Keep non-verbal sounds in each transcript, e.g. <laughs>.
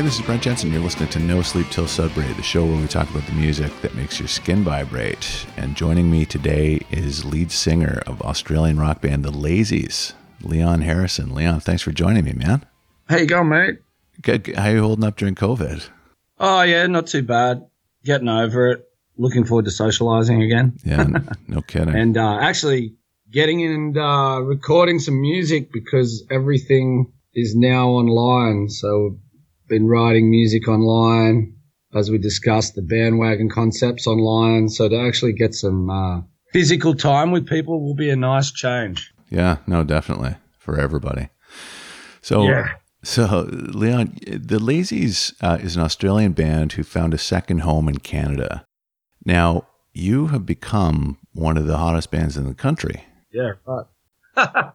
Hey, this is Brent Jensen. You're listening to No Sleep Till Sudbury, the show where we talk about the music that makes your skin vibrate. And joining me today is lead singer of Australian rock band The Lazies, Leon Harrison. Leon, thanks for joining me, man. How you going, mate? Good. How you holding up during COVID? Oh yeah, not too bad. Getting over it. Looking forward to socializing again. Yeah, no <laughs> kidding. and uh, actually getting in and uh, recording some music because everything is now online. So been writing music online, as we discussed, the bandwagon concepts online. So to actually get some uh, physical time with people will be a nice change. Yeah, no, definitely for everybody. So, yeah. so Leon, the Lazies uh, is an Australian band who found a second home in Canada. Now, you have become one of the hottest bands in the country. Yeah, right. oh,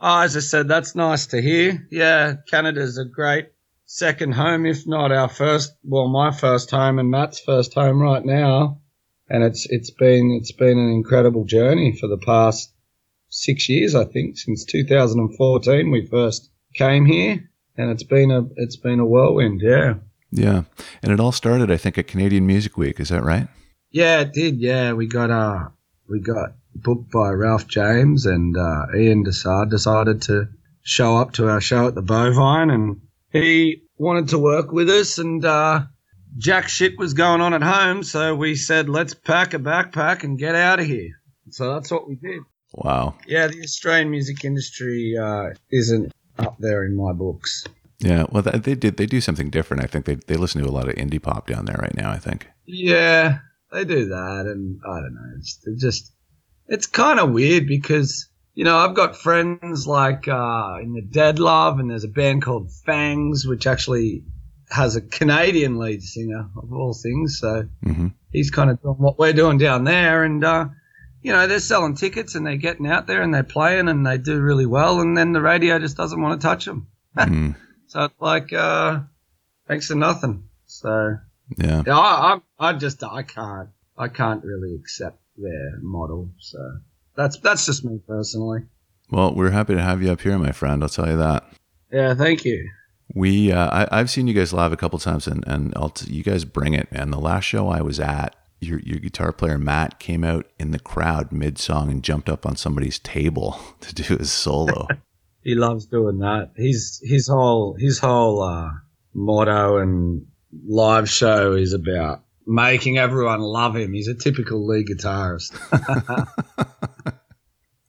<laughs> as I said, that's nice to hear. Yeah, Canada's a great second home, if not our first. Well, my first home and Matt's first home right now, and it's it's been it's been an incredible journey for the past six years, I think, since 2014 we first came here, and it's been a it's been a whirlwind, yeah. Yeah, and it all started, I think, at Canadian Music Week. Is that right? Yeah, it did. Yeah, we got uh we got booked by Ralph James and uh, Ian Dessard decided to show up to our show at the Bovine and he wanted to work with us, and uh, jack shit was going on at home. So we said, let's pack a backpack and get out of here. So that's what we did. Wow. Yeah, the Australian music industry uh, isn't up there in my books. Yeah, well, they did. They do something different. I think they they listen to a lot of indie pop down there right now. I think. Yeah, they do that, and I don't know. It's just it's kind of weird because you know, I've got friends like uh, in the Dead Love, and there's a band called Fangs, which actually has a Canadian lead singer of all things. So mm-hmm. he's kind of doing what we're doing down there, and uh, you know, they're selling tickets and they're getting out there and they're playing and they do really well, and then the radio just doesn't want to touch them. mm. <laughs> So it's like uh, thanks for nothing. So yeah, I, I, I just I can't I can't really accept their model. So that's that's just me personally. Well, we're happy to have you up here, my friend. I'll tell you that. Yeah, thank you. We, uh, I, have seen you guys live a couple times, and and I'll t- you guys bring it, man. The last show I was at, your your guitar player Matt came out in the crowd mid song and jumped up on somebody's table <laughs> to do his solo. <laughs> he loves doing that. His his whole his whole uh, motto and live show is about making everyone love him. He's a typical lead guitarist.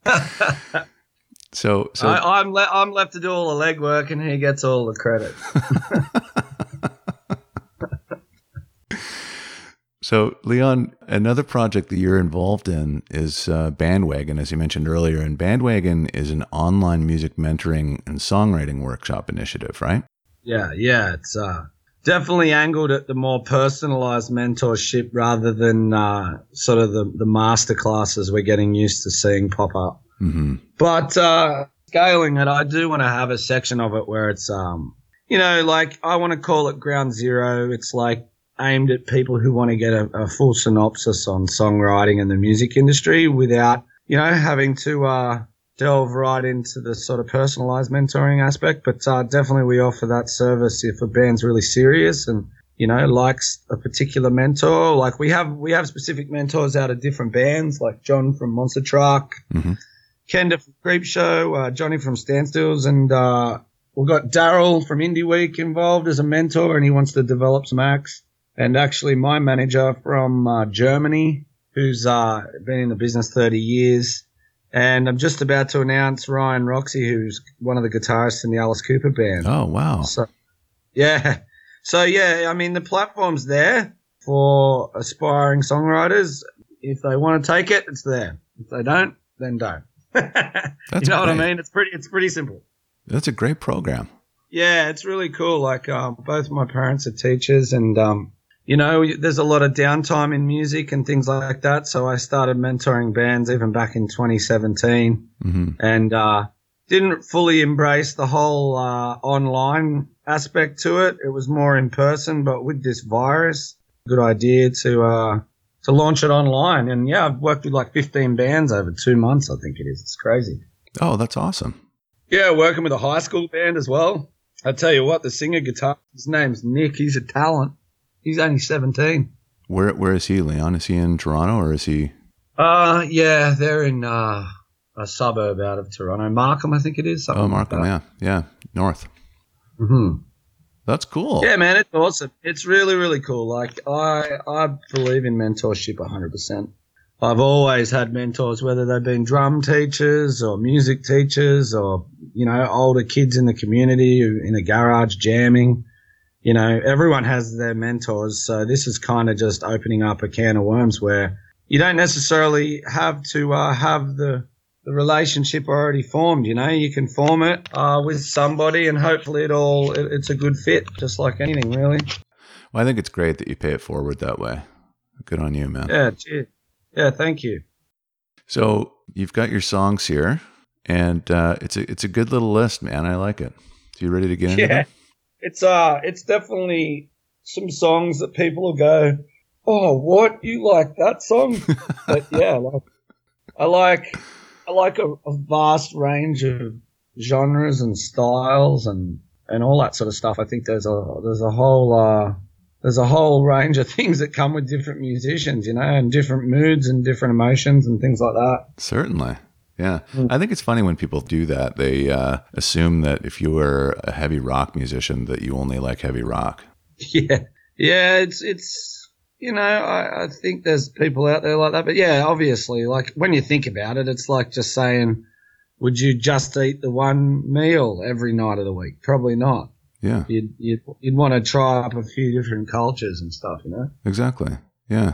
<laughs> so, so I, am le- I'm left to do all the legwork, and he gets all the credit. <laughs> so, Leon, another project that you're involved in is uh, Bandwagon, as you mentioned earlier. And Bandwagon is an online music mentoring and songwriting workshop initiative, right? Yeah, yeah. It's uh, definitely angled at the more personalized mentorship rather than uh, sort of the, the master classes we're getting used to seeing pop up. Mm-hmm. But uh, scaling it, I do want to have a section of it where it's, um, you know, like I want to call it ground zero. It's like aimed at people who want to get a, a full synopsis on songwriting and the music industry without, you know, having to, uh, delve right into the sort of personalized mentoring aspect, but uh, definitely we offer that service if a band's really serious and you know likes a particular mentor. Like we have we have specific mentors out of different bands, like John from Monster Truck, mm-hmm. Kenda from Creepshow, uh, Johnny from Standstills, and uh, we've got Daryl from Indie Week involved as a mentor, and he wants to develop some acts. And actually, my manager from uh, Germany, who's uh, been in the business 30 years, and I'm just about to announce Ryan Roxie, who's one of the guitarists in the Alice Cooper band. Oh, wow. So, yeah. So, yeah, I mean, the platform's there for aspiring songwriters. If they want to take it, it's there. If they don't, then don't. <laughs> you know great. what I mean? It's pretty, it's pretty simple. That's a great program. Yeah, it's really cool. Like, um, both my parents are teachers and, um, you know, there's a lot of downtime in music and things like that. So I started mentoring bands even back in 2017 mm-hmm. and uh, didn't fully embrace the whole uh, online aspect to it. It was more in person, but with this virus, good idea to uh, to launch it online. And yeah, I've worked with like 15 bands over two months. I think it is. It's crazy. Oh, that's awesome. Yeah, working with a high school band as well. I tell you what, the singer guitar, his name's Nick. He's a talent. He's only 17. Where Where is he, Leon? Is he in Toronto or is he? Uh, yeah, they're in uh, a suburb out of Toronto, Markham, I think it is. Oh, Markham, like yeah, yeah, north. Hmm. That's cool. Yeah, man, it's awesome. It's really, really cool. Like I, I believe in mentorship 100. percent I've always had mentors, whether they've been drum teachers or music teachers or, you know, older kids in the community in a garage jamming. You know, everyone has their mentors. So this is kind of just opening up a can of worms where you don't necessarily have to uh, have the, the relationship already formed. You know, you can form it uh, with somebody and hopefully it all, it, it's a good fit, just like anything, really. Well, I think it's great that you pay it forward that way. Good on you, man. Yeah, cheers. Yeah, thank you. So you've got your songs here, and uh, it's a it's a good little list, man. I like it. So you ready to get into yeah. It's uh, it's definitely some songs that people will go, "Oh, what you like that song?" <laughs> but yeah, like, I like I like a, a, vast range of genres and styles and and all that sort of stuff. I think there's a there's a whole uh, there's a whole range of <laughs> things that come with different musicians, you know, and different moods and different emotions and things like that. Certainly. Yeah. Mm. I think it's funny when people do that. They uh, assume that if you were a heavy rock musician that you only like heavy rock. <laughs> Yeah. Yeah, it's it's you know, I, I think there's people out there like that. But yeah, obviously, like when you think about it, it's like just saying, would you just eat the one meal every night of the week? Probably not. Yeah. You'd, you'd, you'd want to try up a few different cultures and stuff, you know? Exactly. Yeah.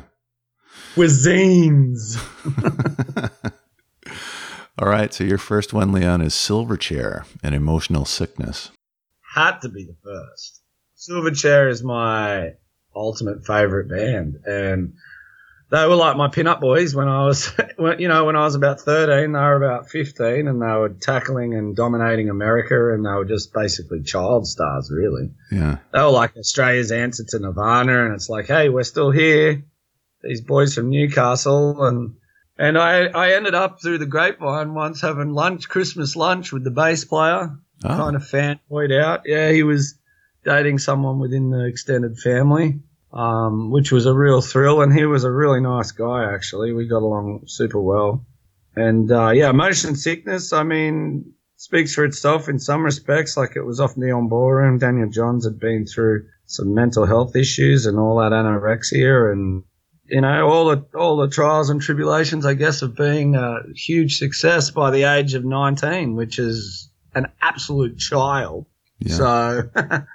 Cuisines. <laughs> <laughs> All right. So your first one, Leon, is Silverchair and Emotion Sickness. Had to be the first. Silverchair is my ultimate favorite band. And they were like my pin-up boys when I was, <laughs> you know, when I was about 13, they were about 15 and they were tackling and dominating America and they were just basically child stars, really. Yeah. They were like Australia's answer to Nirvana and it's like, hey, we're still here. These boys from Newcastle and, and I, I ended up through the grapevine once having lunch, Christmas lunch with the bass player. Oh. Kind of fanboyed out. Yeah, he was dating someone within the extended family um, which was a real thrill. And he was a really nice guy, actually. We got along super well. And uh, yeah, motion sickness, I mean, speaks for itself in some respects. Like it was off Neon Ballroom. Daniel Johns had been through some mental health issues and all that anorexia and you know all the all the trials and tribulations, I guess, of being a huge success by the age of 19, which is an absolute child. Yeah. So <laughs>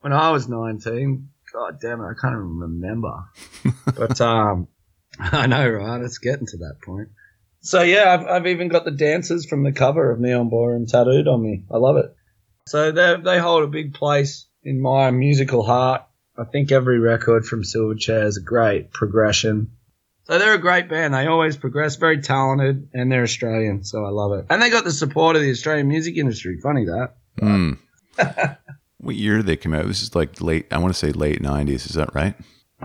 when I was 19, God damn it, I can't even remember. <laughs> but um, <laughs> I know, right? It's getting to that point. So yeah, I've, I've even got the dancers from the cover of Neon Ballroom tattooed on me. I love it. So they they hold a big place in my musical heart. I think every record from Silverchair is a great progression. So they're a great band. They always progress, very talented, and they're Australian, so I love it. And they got the support of the Australian music industry. Funny that. Mm. <laughs> What year did they come out? This is like late. I want to say late '90s. Is that right?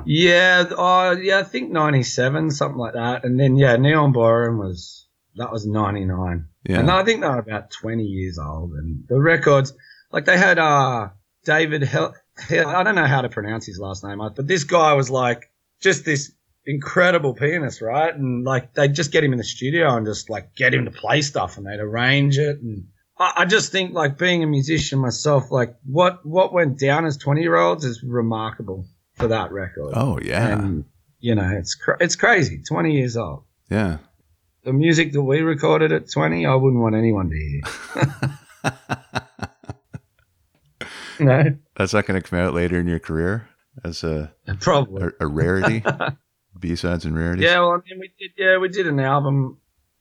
Yeah, uh, yeah, I think '97, something like that. And then yeah, Neon Ballroom was that was '99. Yeah, and I think they were about 20 years old. And the records, like they had uh David Hell. I don't know how to pronounce his last name, but this guy was like just this incredible pianist, right? And like they'd just get him in the studio and just like get him to play stuff, and they'd arrange it and I just think like being a musician myself, like what what went down as twenty year olds is remarkable for that record. Oh yeah, and you know it's cra- it's crazy. Twenty years old. Yeah. The music that we recorded at twenty, I wouldn't want anyone to hear. <laughs> no, that's not going to come out later in your career as a <laughs> probably a, a rarity. <laughs> B sides and rarities. Yeah, well, I mean, we did. Yeah, we did an album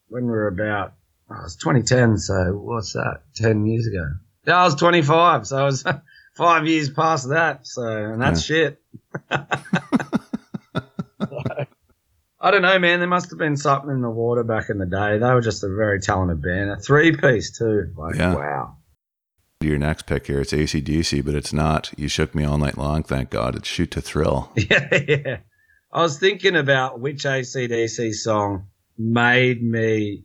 when we were about oh, it's 2010, so what's that? 10 years ago. Yeah, I was 25, so I was <laughs> five years past that. So, and that's yeah. shit. I don't know, man. There must have been something in the water back in the day. They were just a very talented band. A three piece, too. Like, yeah. wow. Your next pick here, it's ACDC, but it's not. You shook me all night long, thank God. It's Shoot to Thrill. <laughs> Yeah, yeah. I was thinking about which ACDC song made me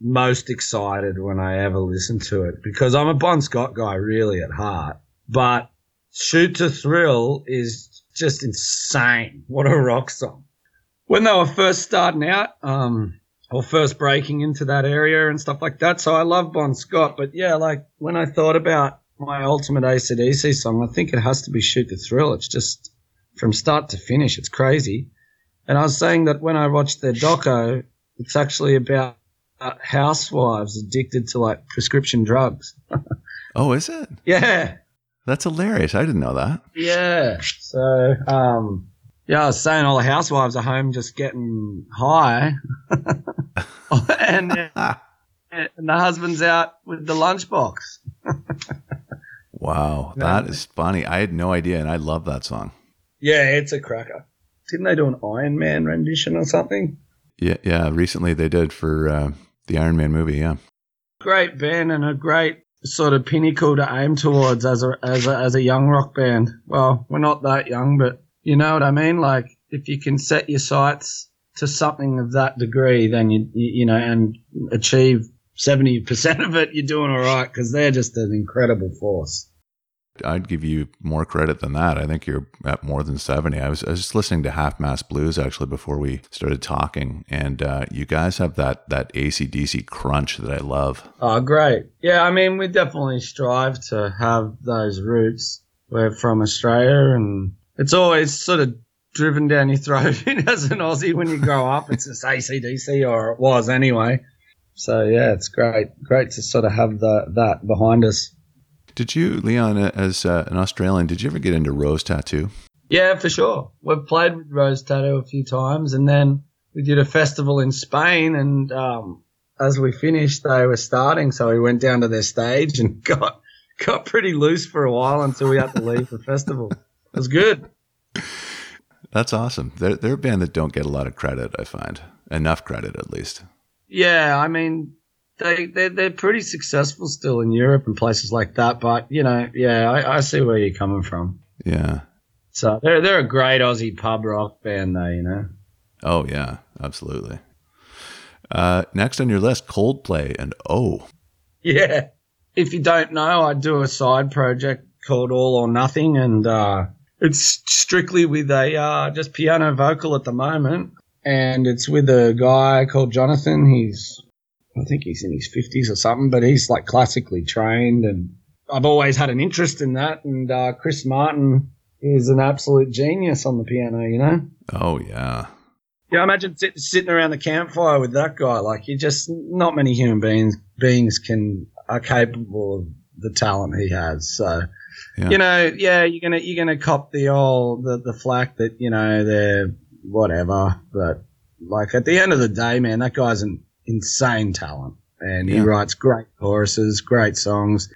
most excited when I ever listened to it because I'm a Bon Scott guy really at heart. But Shoot to Thrill is just insane. What a rock song. When they were first starting out, um, or first breaking into that area and stuff like that. So I love Bon Scott, but yeah, like when I thought about my ultimate ACDC song, I think it has to be Shoot the Thrill. It's just from start to finish, it's crazy. And I was saying that when I watched their doco, it's actually about housewives addicted to like prescription drugs. <laughs> oh, is it? Yeah. That's hilarious. I didn't know that. Yeah. So, um, yeah, I was saying all the housewives are home just getting high, <laughs> and, <laughs> and the husband's out with the lunchbox. wow, <laughs> that is funny. I had no idea, and I love that song. Yeah, it's a cracker. Didn't they do an Iron Man rendition or something? Yeah, yeah. Recently they did for uh, the Iron Man movie. Yeah, great band and a great sort of pinnacle to aim towards as a as a as a young rock band. Well, we're not that young, but you know what I mean? Like, if you can set your sights to something of that degree, then you, you, you know, and achieve 70% of it, you're doing all right because they're just an incredible force. I'd give you more credit than that. I think you're at more than 70. I was, I was just listening to Half Mast Blues actually before we started talking, and uh, you guys have that, that ACDC crunch that I love. Oh, great. Yeah, I mean, we definitely strive to have those roots. We're from Australia and it's always sort of driven down your throat <laughs> as an Aussie when you grow up. It's just ACDC, or it was anyway. So yeah, it's great, great to sort of have the, that behind us. Did you, Leon, as uh, an Australian, did you ever get into rose tattoo? Yeah, for sure. We've played with rose tattoo a few times, and then we did a festival in Spain, and um, as we finished, they were starting, so we went down to their stage and <laughs> got got pretty loose for a while until we had to leave the festival. Was good. That's awesome. They're, they're a band that don't get a lot of credit, I find. Enough credit, at least. Yeah, I mean, they, they're, they're pretty successful still in Europe and places like that. But, you know, yeah, I, I see where you're coming from. Yeah. So they're, they're a great Aussie pub rock band, though, you know? Oh, yeah, absolutely. Uh, next on your list, Coldplay and Oh. Yeah. If you don't know, I do a side project called All or Nothing, and uh, it's strictly with a uh, just piano vocal at the moment, and it's with a guy called Jonathan. He's I think he's in his fifties or something, but he's like classically trained, and I've always had an interest in that. And uh, Chris Martin is an absolute genius on the piano, you know. Oh yeah. Yeah, imagine sit, sitting around the campfire with that guy. Like, you just not many human beings beings can are capable of the talent he has. So yeah. you know, yeah, you're gonna you're gonna cop the old the the flack that you know they're whatever, but like at the end of the day, man, that guy's an insane talent, and yeah. he writes great choruses, great songs.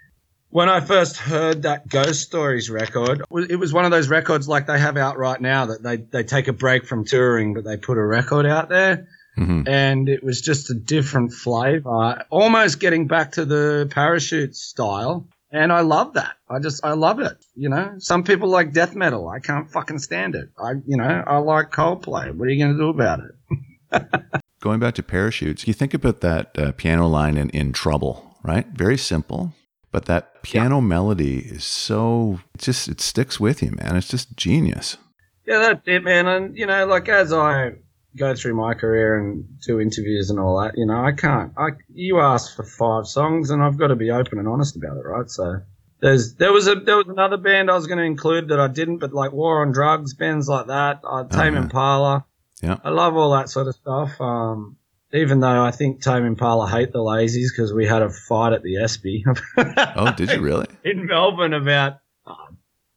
When I first heard that Ghost Stories record, it was one of those records like they have out right now that they, they take a break from touring, but they put a record out there. Mm-hmm. And it was just a different flavor, almost getting back to the parachute style. And I love that. I just, I love it. You know, some people like death metal. I can't fucking stand it. I, you know, I like Coldplay. What are you going to do about it? <laughs> Going back to parachutes, you think about that uh, piano line in, in Trouble, right? Very simple, but that piano yeah. melody is so, it just, it sticks with you, man. It's just genius. Yeah, that's it, man. And, you know, like as I go through my career and do interviews and all that, you know, I can't. I you ask for five songs, and I've got to be open and honest about it, right? So there's there was a there was another band I was going to include that I didn't, but like War on Drugs, bands like that, uh, Tame uh-huh. Impala. Yeah, I love all that sort of stuff. Um, even though I think Tame Impala hate the Lazies because we had a fight at the Espy. <laughs> oh, did you really? In Melbourne about oh,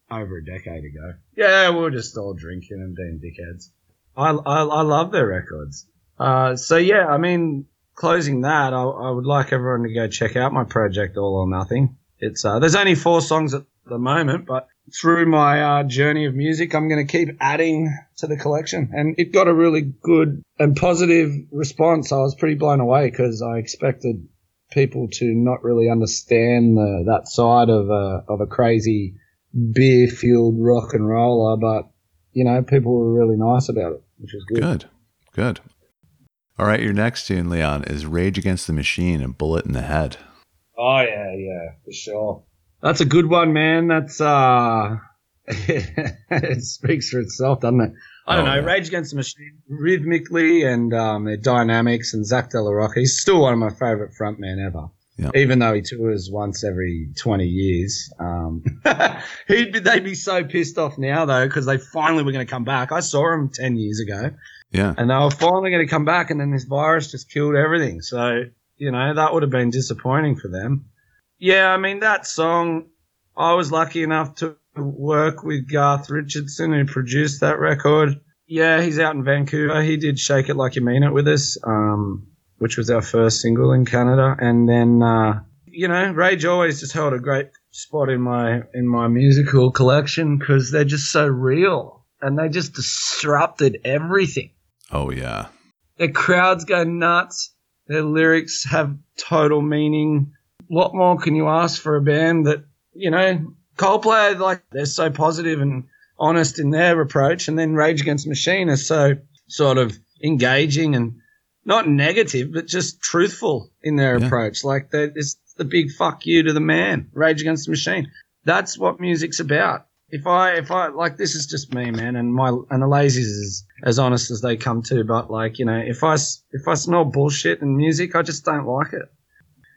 over a decade ago. Yeah, we were just all drinking and being dickheads. I, I, I love their records. Uh, so yeah, I mean, closing that, I, I, would like everyone to go check out my project, All or Nothing. It's uh, there's only four songs at the moment, but through my uh, journey of music, I'm going to keep adding to the collection, and it got a really good and positive response. I was pretty blown away because I expected people to not really understand the, that side of a of a crazy beer fueled rock and roller, but you know, people were really nice about it which is good. Good, good. All right, your next tune, Leon, is "Rage Against the Machine" and "Bullet in the Head." Oh yeah, yeah, for sure. That's a good one, man. That's uh, <laughs> it speaks for itself, doesn't it? I don't oh, know. Yeah. Rage Against the Machine, rhythmically and um, their dynamics, and Zack de la Rocha. He's still one of my favorite frontmen ever. Yep. Even though he tours once every 20 years. Um, <laughs> he'd be, they'd be so pissed off now, though, because they finally were going to come back. I saw him 10 years ago. Yeah. And they were finally going to come back, and then this virus just killed everything. So, you know, that would have been disappointing for them. Yeah, I mean, that song, I was lucky enough to work with Garth Richardson, who produced that record. Yeah, he's out in Vancouver. He did Shake It Like You Mean It with us. Um, which was our first single in Canada. And then, uh, you know, Rage always just held a great spot in my in my musical collection because they're just so real and they just disrupted everything. Oh yeah, their crowds go nuts. Their lyrics have total meaning. What more can you ask for a band that you know? Coldplay, like they're so positive and honest in their approach, and then Rage Against the Machine is so sort of engaging and not negative, but just truthful in their yeah. approach. Like it's the big fuck you to the man, Rage Against the Machine. That's what music's about. If I, if I, like, this is just me, man, and my, and the lazies is as honest as they come to, but like, you know, if I, if I smell bullshit in music, I just don't like it.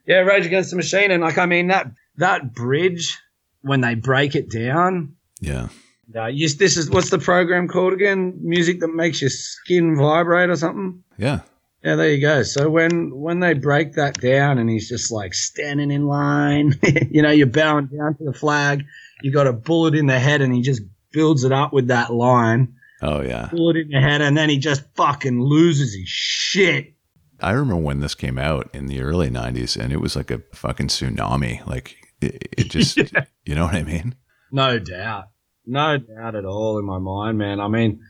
Yeah, Rage Against the Machine, and like, I mean, that, that bridge, when they break it down. Yeah. Uh, yes, this is, what's the program called again? Music that makes your skin vibrate or something? Yeah. Yeah, there you go. So when when they break that down and he's just like standing in line, <laughs> you know, you're bowing down to the flag, you got a bullet in the head, and he just builds it up with that line. Oh yeah, bullet in the head, and then he just fucking loses his shit. I remember when this came out in the early '90s, and it was like a fucking tsunami. Like it, it just, <laughs> yeah. you know what I mean? No doubt, no doubt at all in my mind, man. I mean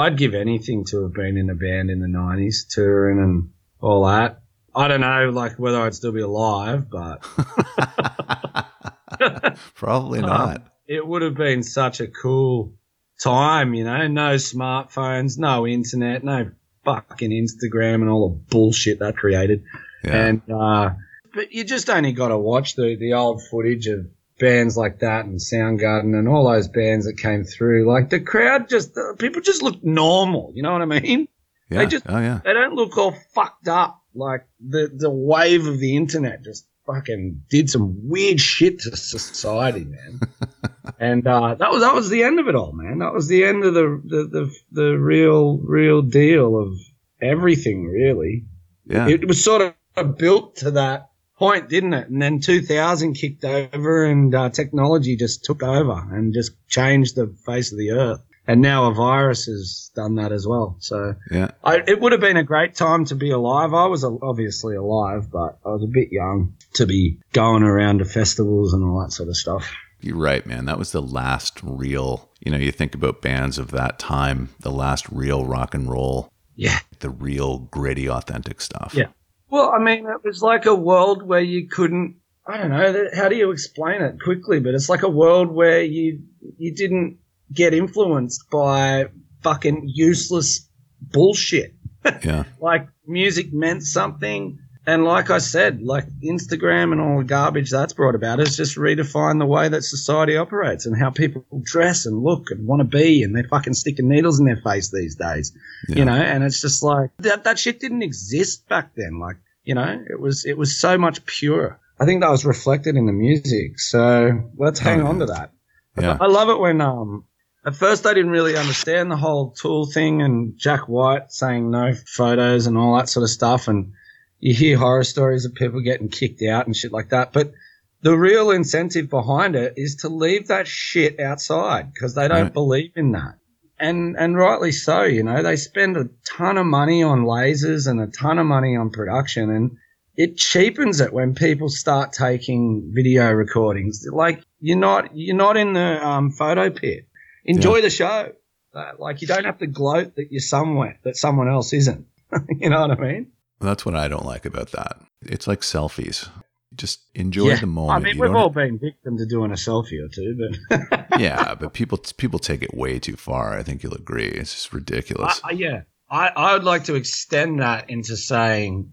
I'd give anything to have been in a band in the '90s, touring and all that. I don't know, like whether I'd still be alive, but <laughs> probably not. Um, it would have been such a cool time, you know. No smartphones, no internet, no fucking Instagram and all the bullshit that created. Yeah. And uh, but you just only got to watch the the old footage of bands like that and Soundgarden and all those bands that came through, like the crowd just, people just look normal. You know what I mean? Yeah. They just, oh, yeah. they don't look all fucked up. Like the, the wave of the internet just fucking did some weird shit to society, man. <laughs> and, uh, that was, that was the end of it all, man. That was the end of the, the, the, the real, real deal of everything, really. Yeah. It was sort of built to that point, didn't it? And then 2000 kicked over and uh, technology just took over and just changed the face of the earth. And now a virus has done that as well. So yeah, I, it would have been a great time to be alive. I was obviously alive, but I was a bit young to be going around to festivals and all that sort of stuff. You're right, man. That was the last real, you know, you think about bands of that time, the last real rock and roll. Yeah. The real gritty, authentic stuff. Yeah. Well, I mean, it was like a world where you couldn't. I don't know. How do you explain it quickly? But it's like a world where you you didn't get influenced by fucking useless bullshit. Yeah. <laughs> like music meant something. And like I said, like Instagram and all the garbage that's brought about has just redefined the way that society operates and how people dress and look and want to be, and they're fucking sticking needles in their face these days, yeah. you know. And it's just like that that shit didn't exist back then. Like you know, it was it was so much pure. I think that was reflected in the music. So let's hang on to that. Yeah. I love it when um at first I didn't really understand the whole tool thing and Jack White saying no photos and all that sort of stuff and you hear horror stories of people getting kicked out and shit like that. But the real incentive behind it is to leave that shit outside because they don't right. believe in that. And, and rightly so, you know, they spend a ton of money on lasers and a ton of money on production and it cheapens it when people start taking video recordings. Like you're not, you're not in the um, photo pit. Enjoy yeah. the show. Uh, like you don't have to gloat that you're somewhere that someone else isn't. <laughs> you know what I mean? That's what I don't like about that. It's like selfies. Just enjoy yeah. the moment. I mean, you we've all been victim to doing a selfie or two, but <laughs> yeah, but people people take it way too far. I think you'll agree. It's just ridiculous. I, yeah, I, I would like to extend that into saying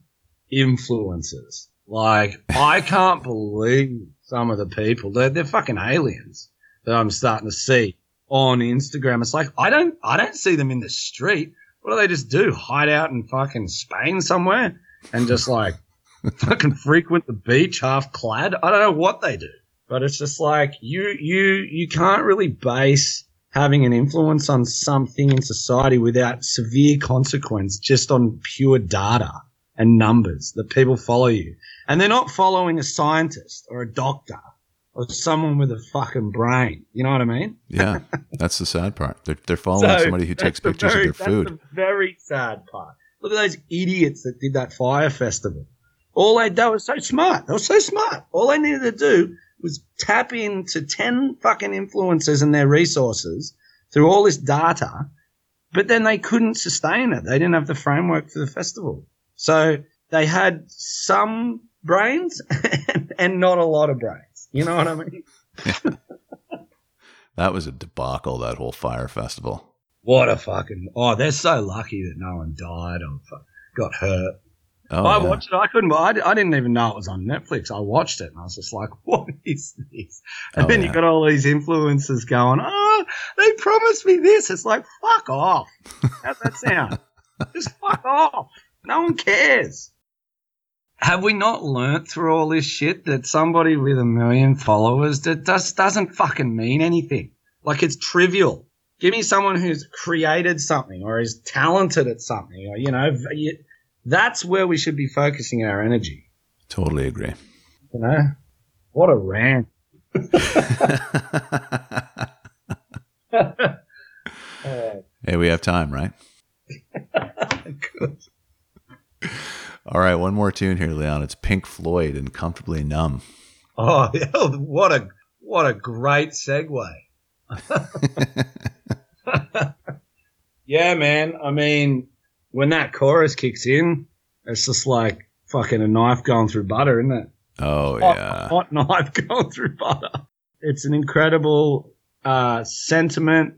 influences. Like, I <laughs> can't believe some of the people. They're, they're fucking aliens that I'm starting to see on Instagram. It's like, I don't, I don't see them in the street. What do they just do? Hide out in fucking Spain somewhere and just like <laughs> fucking frequent the beach half clad? I don't know what they do, but it's just like you, you, you can't really base having an influence on something in society without severe consequence just on pure data and numbers that people follow you. And they're not following a scientist or a doctor or someone with a fucking brain. You know what I mean? yeah, <laughs> that's the sad part. They're, they're following so somebody who takes pictures very, of their food. That's the very sad part. Look at those idiots that did that fire festival. All they, they were so smart. They were so smart. All they needed to do was tap into 10 fucking influencers and their resources through all this data, but then they couldn't sustain it. They didn't have the framework for the festival. So they had some brains <laughs> and not a lot of brains. You know what I mean? <laughs> that was a debacle, that whole fire festival. What a fucking. Oh, they're so lucky that no one died or got hurt. Oh, I yeah. watched it. I couldn't. I, I didn't even know it was on Netflix. I watched it and I was just like, <laughs> "What is this?" And oh, then yeah. you got all these influencers going, "Oh, they promised me this." It's like, "Fuck off!" How's that sound? <laughs> just fuck off. No one cares. Have we not learnt through all this shit that somebody with a million followers that just doesn't fucking mean anything? Like it's trivial. Give me someone who's created something or is talented at something or, you know, that's where we should be focusing our energy. Totally agree. You know, what a rant. <laughs> <laughs> hey, we have time, right? <laughs> Good. All right, one more tune here, Leon. It's Pink Floyd and "Comfortably Numb." Oh, <laughs> what a what a great segue. <laughs> yeah, man. I mean, when that chorus kicks in, it's just like fucking a knife going through butter, isn't it? Oh hot, yeah, hot knife <laughs> going through butter. It's an incredible uh, sentiment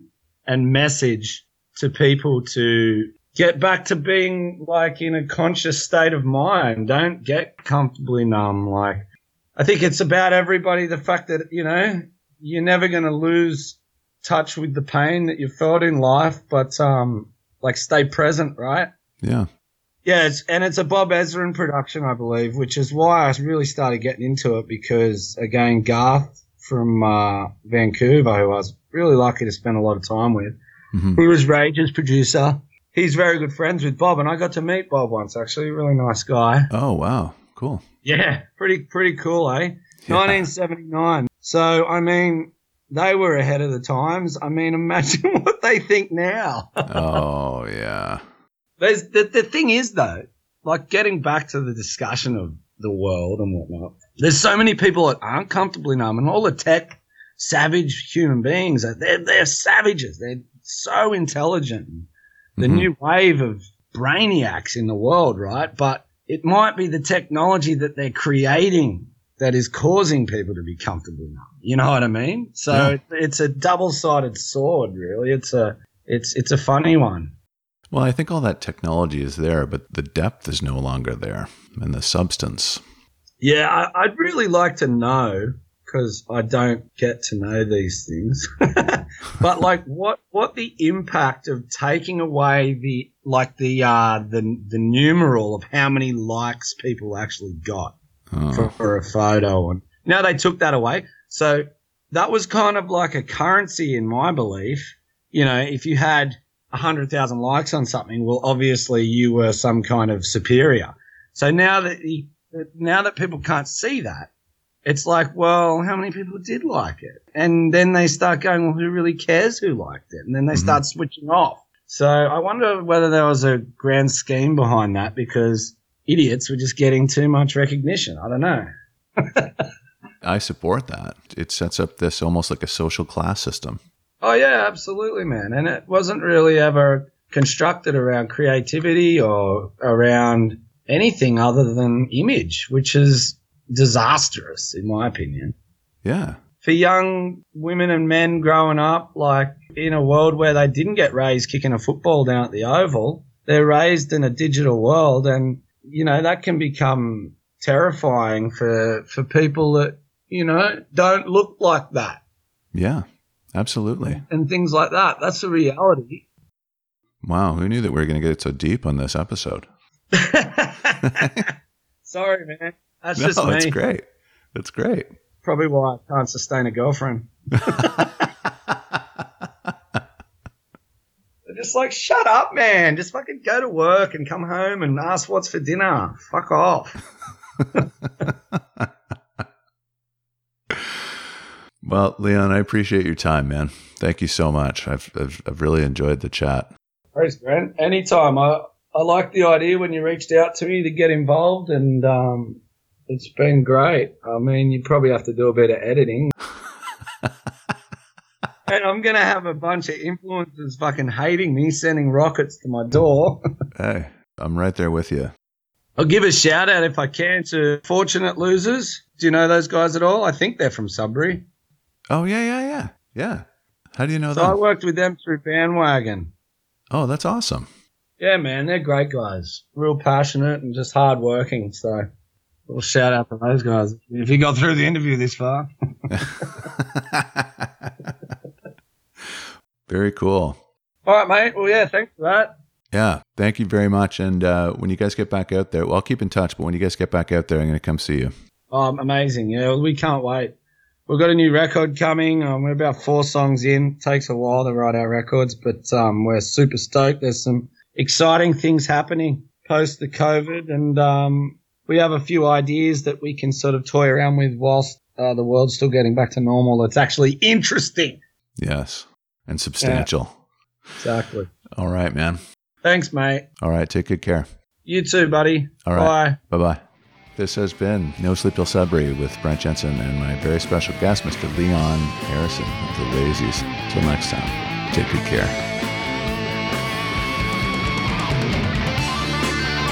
and message to people to get back to being like in a conscious state of mind. Don't get comfortably numb. Like, I think it's about everybody. The fact that, you know, you're never going to lose touch with the pain that you felt in life, but, um, like stay present, right? Yeah. Yeah, it's, and it's a Bob Ezrin production, I believe, which is why I really started getting into it because, again, Garth from uh, Vancouver, who I was really lucky to spend a lot of time with, mm-hmm. he was Rage's producer he's very good friends with Bob, and I got to meet Bob once. Actually, really nice guy. Oh wow, cool. Yeah, pretty pretty cool, eh? Yeah. 1979. So I mean, they were ahead of the times. I mean, <laughs> imagine what they think now. oh <laughs> yeah. There's the the thing is though, like getting back to the discussion of the world and whatnot. There's so many people that aren't comfortably numb, and all the tech savage human beings. They're they're savages. They're so intelligent the mm-hmm. new wave of brainiacs in the world, right? But it might be the technology that they're creating that is causing people to be comfortable now. You know what I mean? So yeah. it's a double-sided sword, really. It's a it's it's a funny one. Well, I think all that technology is there, but the depth is no longer there, and the substance. Yeah, I, I'd really like to know because I don't get to know these things. <laughs> but like, what what the impact of taking away the like the uh the the numeral of how many likes people actually got oh. for, for a photo, and now they took that away. So that was kind of like a currency in my belief. You know, if you had a hundred thousand likes on something, well, obviously you were some kind of superior. So now that you, now that people can't see that, it's like, well, how many people did like it? And then they start going, well, who really cares who liked it? And then they mm-hmm. start switching off. So I wonder whether there was a grand scheme behind that because idiots were just getting too much recognition. I don't know. <laughs> I support that. It sets up this almost like a social class system. Oh, yeah, absolutely, man. And it wasn't really ever constructed around creativity or around anything other than image, which is disastrous, in my opinion. Yeah. For young women and men growing up, like in a world where they didn't get raised kicking a football down at the Oval, they're raised in a digital world, and you know that can become terrifying for for people that you know, don't look like that. Yeah, absolutely. And things like that. That's the reality. Wow, who knew that we were going to get so deep on this episode? <laughs> <laughs> Sorry, man. That's no, just me. That's great. That's great. Probably why I can't sustain a girlfriend. They're <laughs> just like, shut up, man. Just fucking go to work and come home and ask what's for dinner. Fuck off. <laughs> well, Leon, I appreciate your time, man. Thank you so much. I've I've, I've really enjoyed the chat. Thanks, Grant. Anytime. I I like the idea when you reached out to me to get involved, and um, it's been great. I mean, you probably have to do a bit of editing. <laughs> and I'm gonna have a bunch of influencers fucking hating me, sending rockets to my door. <laughs> hey, I'm right there with you. I'll give a shout out if I can to Fortunate Losers. Do you know those guys at all? I think they're from Sudbury. Oh yeah, yeah, yeah, yeah. How do you know so that? I worked with them through Bandwagon. Oh, that's awesome. Yeah, man, they're great guys. Real passionate and just hard working. So, little shout out to those guys. If you got through the interview this far. <laughs> Very cool. All right, mate. Well, yeah, thanks for that. Yeah, thank you very much. And uh, when you guys get back out there, well, I'll keep in touch. But when you guys get back out there, I'm going to come see you. Oh, amazing! Yeah, we can't wait. We've got a new record coming. Um, we're about four songs in. It takes a while to write our records, but um, we're super stoked. There's some exciting things happening post the COVID, and um, we have a few ideas that we can sort of toy around with whilst uh, the world's still getting back to normal. It's actually interesting. Yes, and substantial. Yeah, exactly. All right, man. Thanks, mate. All right, take good care. You too, buddy. All right. Bye. Bye bye. This has been No Sleep Till Sudbury with Brent Jensen and my very special guest, Mr. Leon Harrison of the Lazies. Till next time, take good care.